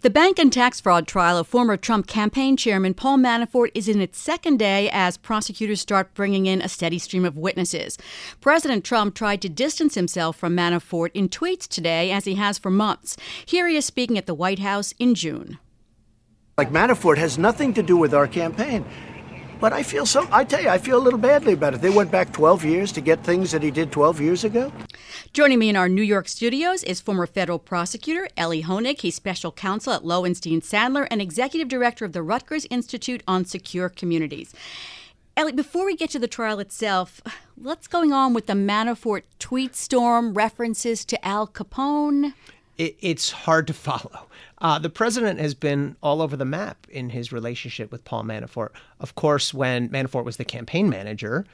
The bank and tax fraud trial of former Trump campaign chairman Paul Manafort is in its second day as prosecutors start bringing in a steady stream of witnesses. President Trump tried to distance himself from Manafort in tweets today, as he has for months. Here he is speaking at the White House in June. Like Manafort has nothing to do with our campaign. But I feel so, I tell you, I feel a little badly about it. They went back 12 years to get things that he did 12 years ago. Joining me in our New York studios is former federal prosecutor Elie Honig. He's special counsel at Lowenstein Sandler and executive director of the Rutgers Institute on Secure Communities. Elie, before we get to the trial itself, what's going on with the Manafort tweet storm, references to Al Capone? It, it's hard to follow. Uh, the president has been all over the map in his relationship with Paul Manafort. Of course, when Manafort was the campaign manager,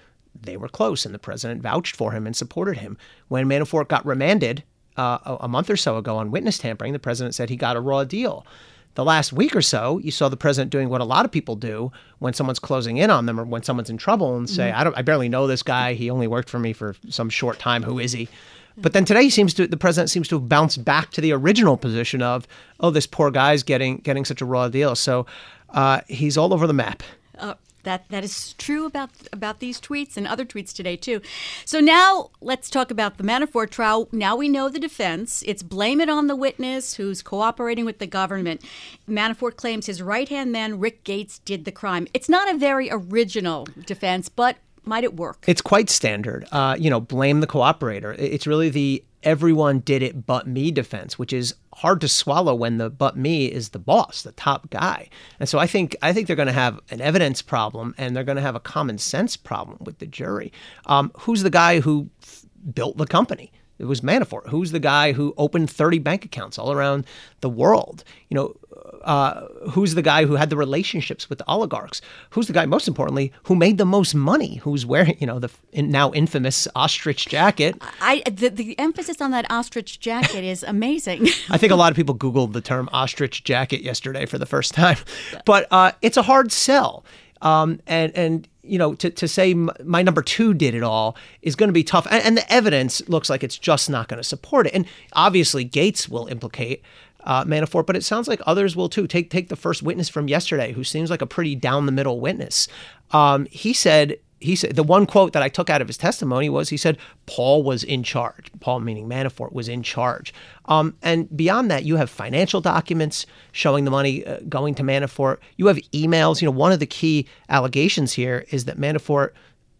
they were close, and the president vouched for him and supported him. When Manafort got remanded uh, a, a month or so ago on witness tampering, the president said he got a raw deal. The last week or so, you saw the president doing what a lot of people do when someone's closing in on them or when someone's in trouble and say, mm-hmm. "I don't, I barely know this guy. He only worked for me for some short time. Who is he?" But then today seems to the president seems to have bounced back to the original position of, oh, this poor guy's getting getting such a raw deal. So uh, he's all over the map. Uh, that that is true about about these tweets and other tweets today too. So now let's talk about the Manafort trial. Now we know the defense. It's blame it on the witness who's cooperating with the government. Manafort claims his right hand man Rick Gates did the crime. It's not a very original defense, but might it work? It's quite standard. Uh, you know, blame the cooperator. It's really the everyone did it but me defense, which is hard to swallow when the but me is the boss, the top guy. And so I think I think they're going to have an evidence problem and they're going to have a common sense problem with the jury. Um, who's the guy who f- built the company? It was Manafort. Who's the guy who opened 30 bank accounts all around the world? You know, uh, who's the guy who had the relationships with the oligarchs? Who's the guy, most importantly, who made the most money? Who's wearing, you know, the now infamous ostrich jacket? I the, the emphasis on that ostrich jacket is amazing. I think a lot of people Googled the term ostrich jacket yesterday for the first time, but uh, it's a hard sell. Um, and and you know to, to say my number two did it all is going to be tough and, and, the evidence looks like it's just not going to support it and obviously gates will implicate uh, Manafort, but it sounds like others will too. Take take the first witness from yesterday, who seems like a pretty down the middle witness. Um, he said he said the one quote that I took out of his testimony was he said Paul was in charge. Paul meaning Manafort was in charge. Um, and beyond that, you have financial documents showing the money uh, going to Manafort. You have emails. You know, one of the key allegations here is that Manafort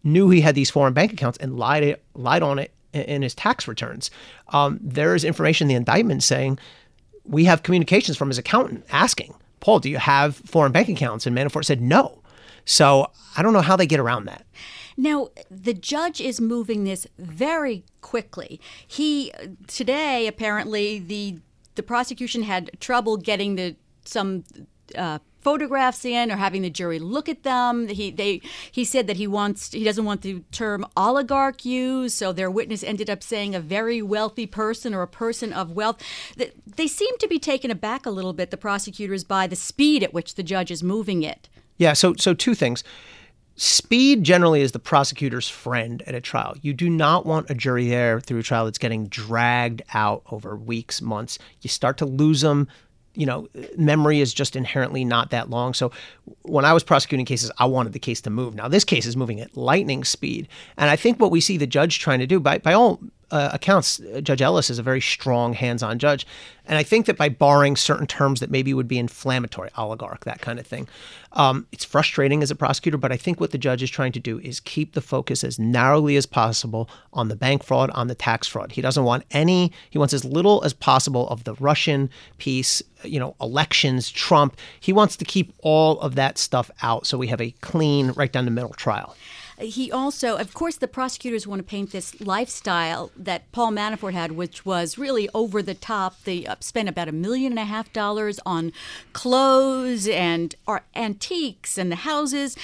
knew he had these foreign bank accounts and lied lied on it in his tax returns. Um, there is information in the indictment saying we have communications from his accountant asking, Paul, do you have foreign bank accounts? And Manafort said no. So I don't know how they get around that. Now, the judge is moving this very quickly. He today apparently the the prosecution had trouble getting the some uh, photographs in or having the jury look at them. He they he said that he wants he doesn't want the term oligarch used, so their witness ended up saying a very wealthy person or a person of wealth. They seem to be taken aback a little bit, the prosecutors, by the speed at which the judge is moving it. Yeah, so so two things. Speed generally is the prosecutor's friend at a trial. You do not want a jury there through a trial that's getting dragged out over weeks, months. You start to lose them you know, memory is just inherently not that long. So when I was prosecuting cases, I wanted the case to move. Now this case is moving at lightning speed, and I think what we see the judge trying to do, by by all uh, accounts, uh, Judge Ellis is a very strong hands-on judge, and I think that by barring certain terms that maybe would be inflammatory, oligarch, that kind of thing, um, it's frustrating as a prosecutor. But I think what the judge is trying to do is keep the focus as narrowly as possible on the bank fraud, on the tax fraud. He doesn't want any. He wants as little as possible of the Russian piece, you know, elections, Trump. He wants to keep all of that stuff out, so we have a clean, right down the middle trial. He also, of course, the prosecutors want to paint this lifestyle that Paul Manafort had, which was really over the top. They uh, spent about a million and a half dollars on clothes and antiques and the houses.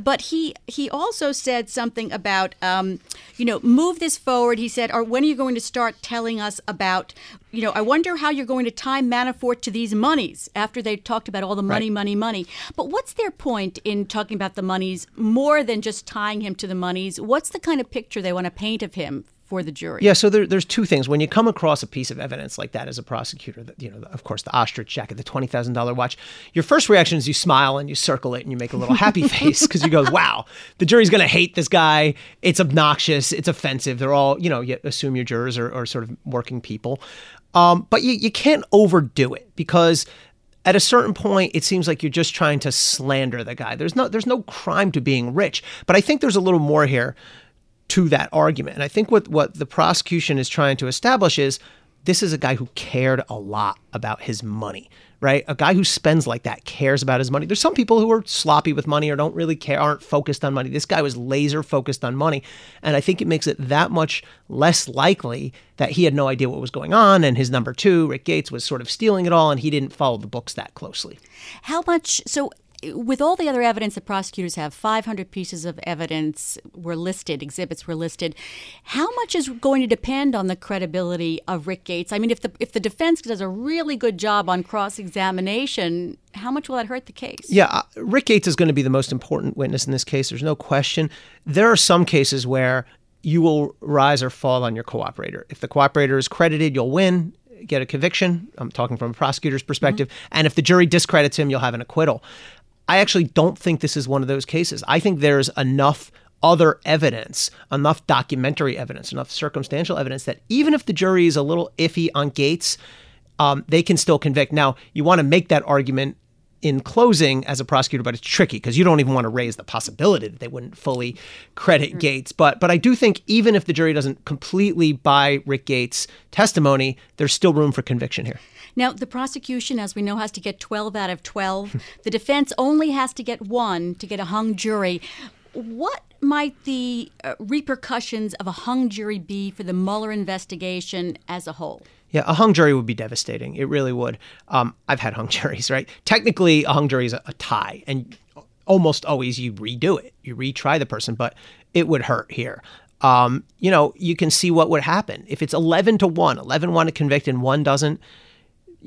But he he also said something about, um, you know, move this forward. He said, or when are you going to start telling us about you know, I wonder how you're going to tie Manafort to these monies after they talked about all the money, right. money, money. But what's their point in talking about the monies more than just tying him to the monies? What's the kind of picture they want to paint of him for the jury? Yeah, so there, there's two things. When you come across a piece of evidence like that as a prosecutor, that you know, of course, the ostrich jacket, the twenty thousand dollar watch, your first reaction is you smile and you circle it and you make a little happy face because you go, "Wow, the jury's going to hate this guy. It's obnoxious. It's offensive. They're all, you know, you assume your jurors are, are sort of working people." Um, but you, you can't overdo it because at a certain point it seems like you're just trying to slander the guy. There's no there's no crime to being rich, but I think there's a little more here to that argument. And I think what what the prosecution is trying to establish is this is a guy who cared a lot about his money right? A guy who spends like that cares about his money. There's some people who are sloppy with money or don't really care, aren't focused on money. This guy was laser focused on money. And I think it makes it that much less likely that he had no idea what was going on. And his number two, Rick Gates, was sort of stealing it all and he didn't follow the books that closely. How much? So with all the other evidence that prosecutors have, 500 pieces of evidence were listed, exhibits were listed. How much is going to depend on the credibility of Rick Gates? I mean, if the if the defense does a really good job on cross examination, how much will that hurt the case? Yeah, uh, Rick Gates is going to be the most important witness in this case. There's no question. There are some cases where you will rise or fall on your cooperator. If the cooperator is credited, you'll win get a conviction. I'm talking from a prosecutor's perspective. Mm-hmm. And if the jury discredits him, you'll have an acquittal. I actually don't think this is one of those cases. I think there's enough other evidence, enough documentary evidence, enough circumstantial evidence that even if the jury is a little iffy on Gates, um, they can still convict. Now, you want to make that argument in closing as a prosecutor, but it's tricky because you don't even want to raise the possibility that they wouldn't fully credit mm-hmm. Gates. But but I do think even if the jury doesn't completely buy Rick Gates' testimony, there's still room for conviction here. Now, the prosecution, as we know, has to get 12 out of 12. the defense only has to get one to get a hung jury. What might the uh, repercussions of a hung jury be for the Mueller investigation as a whole? Yeah, a hung jury would be devastating. It really would. Um, I've had hung juries, right? Technically, a hung jury is a, a tie, and almost always you redo it, you retry the person, but it would hurt here. Um, you know, you can see what would happen if it's 11 to 1, 11 want to convict and one doesn't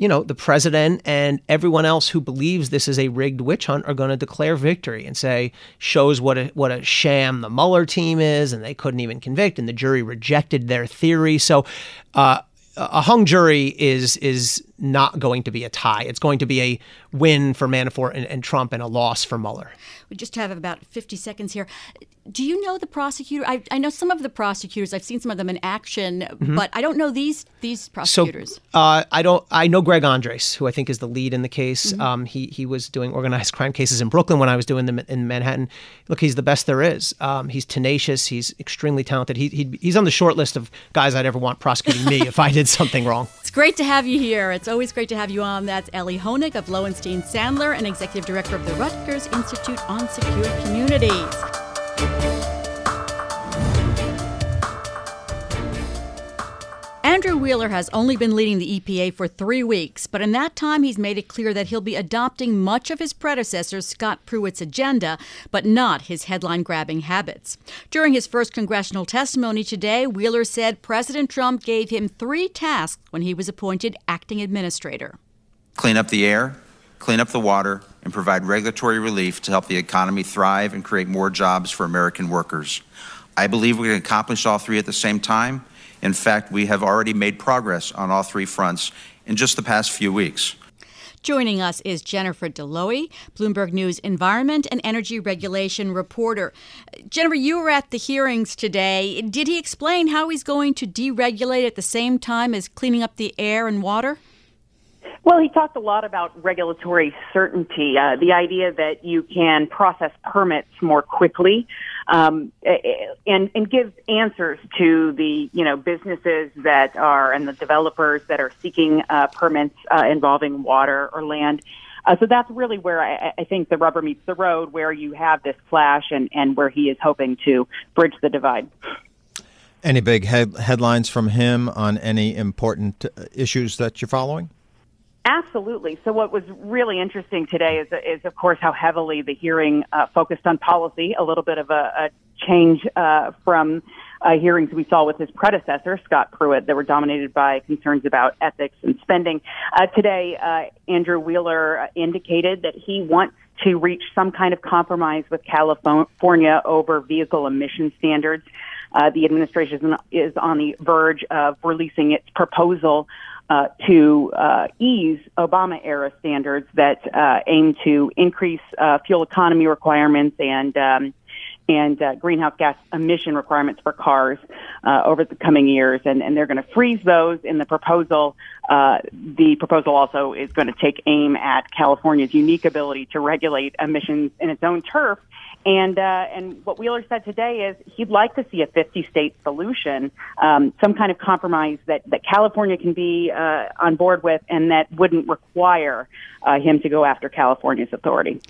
you know, the president and everyone else who believes this is a rigged witch hunt are going to declare victory and say shows what a what a sham the Mueller team is, and they couldn't even convict, and the jury rejected their theory. So, uh, a hung jury is is not going to be a tie. It's going to be a win for Manafort and, and Trump and a loss for Mueller. We just have about 50 seconds here do you know the prosecutor? I, I know some of the prosecutors. I've seen some of them in action, mm-hmm. but I don't know these these prosecutors. So uh, I don't. I know Greg Andres, who I think is the lead in the case. Mm-hmm. Um, he he was doing organized crime cases in Brooklyn when I was doing them in Manhattan. Look, he's the best there is. Um, he's tenacious. He's extremely talented. He, he he's on the short list of guys I'd ever want prosecuting me if I did something wrong. It's great to have you here. It's always great to have you on. That's Elie Honig of Lowenstein Sandler and executive director of the Rutgers Institute on Secure Communities. Andrew Wheeler has only been leading the EPA for three weeks, but in that time he's made it clear that he'll be adopting much of his predecessor Scott Pruitt's agenda, but not his headline grabbing habits. During his first congressional testimony today, Wheeler said President Trump gave him three tasks when he was appointed acting administrator clean up the air, clean up the water, and provide regulatory relief to help the economy thrive and create more jobs for American workers. I believe we can accomplish all three at the same time. In fact, we have already made progress on all three fronts in just the past few weeks. Joining us is Jennifer Dlouhy, Bloomberg News environment and energy regulation reporter. Jennifer, you were at the hearings today. Did he explain how he's going to deregulate at the same time as cleaning up the air and water? Well, he talked a lot about regulatory certainty, uh, the idea that you can process permits more quickly, um, and and give answers to the you know businesses that are and the developers that are seeking uh, permits uh, involving water or land. Uh, so that's really where I, I think the rubber meets the road, where you have this clash and, and where he is hoping to bridge the divide. Any big head- headlines from him on any important uh, issues that you're following? Absolutely. So, what was really interesting today is, is of course, how heavily the hearing uh, focused on policy. A little bit of a, a change uh, from uh, hearings we saw with his predecessor, Scott Pruitt, that were dominated by concerns about ethics and spending. Uh, today, uh, Andrew Wheeler indicated that he wants to reach some kind of compromise with California over vehicle emission standards. Uh, the administration is on the verge of releasing its proposal uh, to uh, ease Obama era standards that uh, aim to increase uh, fuel economy requirements and um, and uh, greenhouse gas emission requirements for cars uh, over the coming years, and, and they're going to freeze those in the proposal. the proposal also is going to take aim at California's unique ability to regulate emissions in its own turf and uh, and what Wheeler said today is he'd like to see a 50 state solution, um, some kind of compromise that that California can be uh, on board with, and that wouldn't require uh, him to go after California's authority.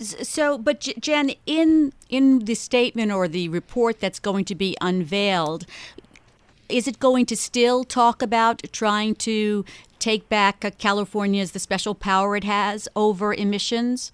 So, but Jen, in in the statement or the report that's going to be unveiled, is it going to still talk about trying to take back California's the special power it has over emissions?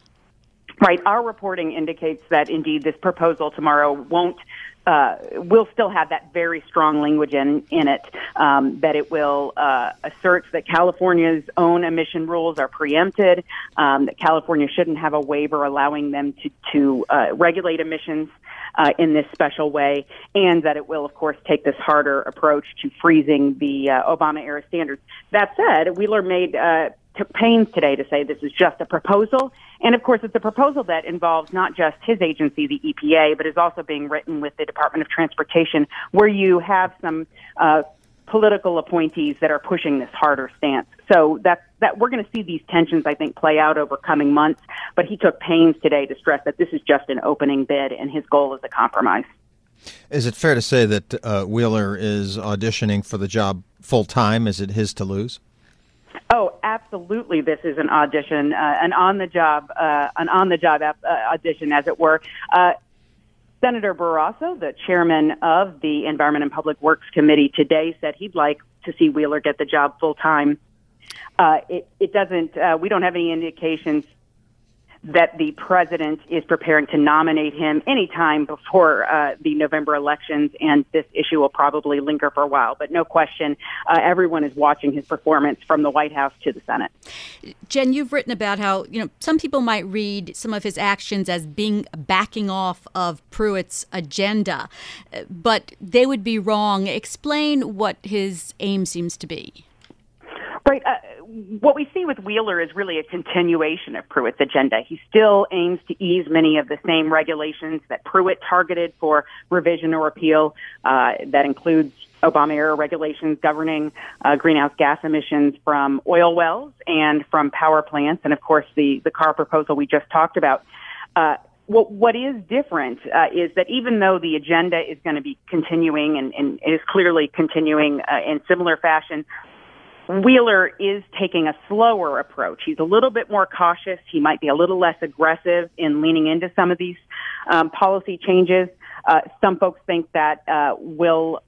Right. Our reporting indicates that indeed this proposal tomorrow won't uh, will still have that very strong language in in it um, that it will uh, assert that California's own emission rules are preempted, um, that California shouldn't have a waiver allowing them to to uh, regulate emissions. Uh, in this special way, and that it will, of course, take this harder approach to freezing the uh, Obama era standards. That said, Wheeler made uh, took pains today to say this is just a proposal. And of course, it's a proposal that involves not just his agency, the EPA, but is also being written with the Department of Transportation, where you have some uh, political appointees that are pushing this harder stance. So that that we're going to see these tensions, I think, play out over coming months. But he took pains today to stress that this is just an opening bid, and his goal is a compromise. Is it fair to say that uh, Wheeler is auditioning for the job full time? Is it his to lose? Oh, absolutely. This is an audition, uh, an on the job, uh, an on the job uh, audition, as it were. Uh, Senator Barrasso, the chairman of the Environment and Public Works Committee, today said he'd like to see Wheeler get the job full time. Uh, it, it doesn't. Uh, we don't have any indications that the president is preparing to nominate him anytime before uh, the November elections, and this issue will probably linger for a while. But no question, uh, everyone is watching his performance from the White House to the Senate. Jen, you've written about how you know some people might read some of his actions as being backing off of Pruitt's agenda, but they would be wrong. Explain what his aim seems to be. Right. Uh, what we see with Wheeler is really a continuation of Pruitt's agenda. He still aims to ease many of the same regulations that Pruitt targeted for revision or repeal. Uh, that includes Obama era regulations governing uh, greenhouse gas emissions from oil wells and from power plants, and of course the the car proposal we just talked about. Uh, what, what is different uh, is that even though the agenda is going to be continuing and, and is clearly continuing uh, in similar fashion, Wheeler is taking a slower approach. He's a little bit more cautious. He might be a little less aggressive in leaning into some of these um, policy changes. Uh, some folks think that uh, will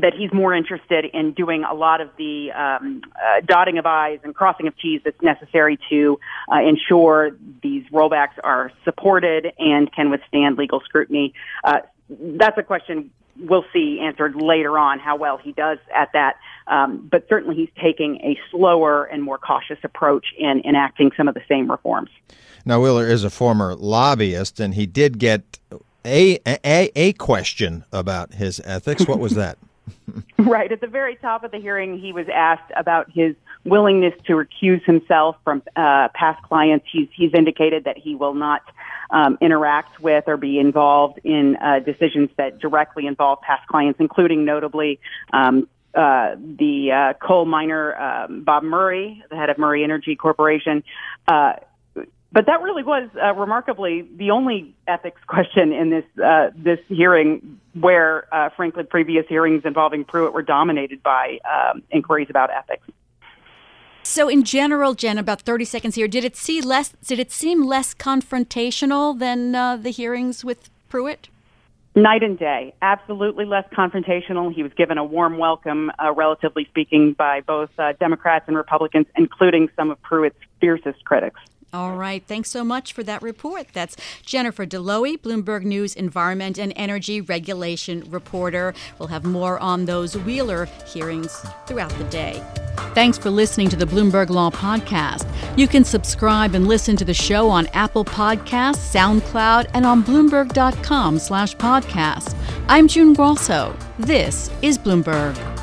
that he's more interested in doing a lot of the um, uh, dotting of I's and crossing of T's that's necessary to uh, ensure these rollbacks are supported and can withstand legal scrutiny. Uh, that's a question we'll see answered later on how well he does at that. Um, but certainly he's taking a slower and more cautious approach in enacting some of the same reforms. Now, Wheeler is a former lobbyist, and he did get a, a, a question about his ethics. What was that? right. At the very top of the hearing, he was asked about his willingness to recuse himself from uh, past clients. He's, he's indicated that he will not um, interact with or be involved in uh, decisions that directly involve past clients, including notably um, uh, the uh, coal miner um, Bob Murray, the head of Murray Energy Corporation. Uh, but that really was uh, remarkably the only ethics question in this uh, this hearing, where uh, frankly previous hearings involving Pruitt were dominated by um, inquiries about ethics. So, in general, Jen, about 30 seconds here, did it see less? Did it seem less confrontational than uh, the hearings with Pruitt? Night and day. Absolutely less confrontational. He was given a warm welcome, uh, relatively speaking, by both uh, Democrats and Republicans, including some of Pruitt's fiercest critics. All right. Thanks so much for that report. That's Jennifer Dlouhy, Bloomberg News Environment and Energy Regulation reporter. We'll have more on those Wheeler hearings throughout the day. Thanks for listening to the Bloomberg Law Podcast. You can subscribe and listen to the show on Apple Podcasts, SoundCloud, and on Bloomberg.com slash podcast. I'm June Grasso. This is Bloomberg.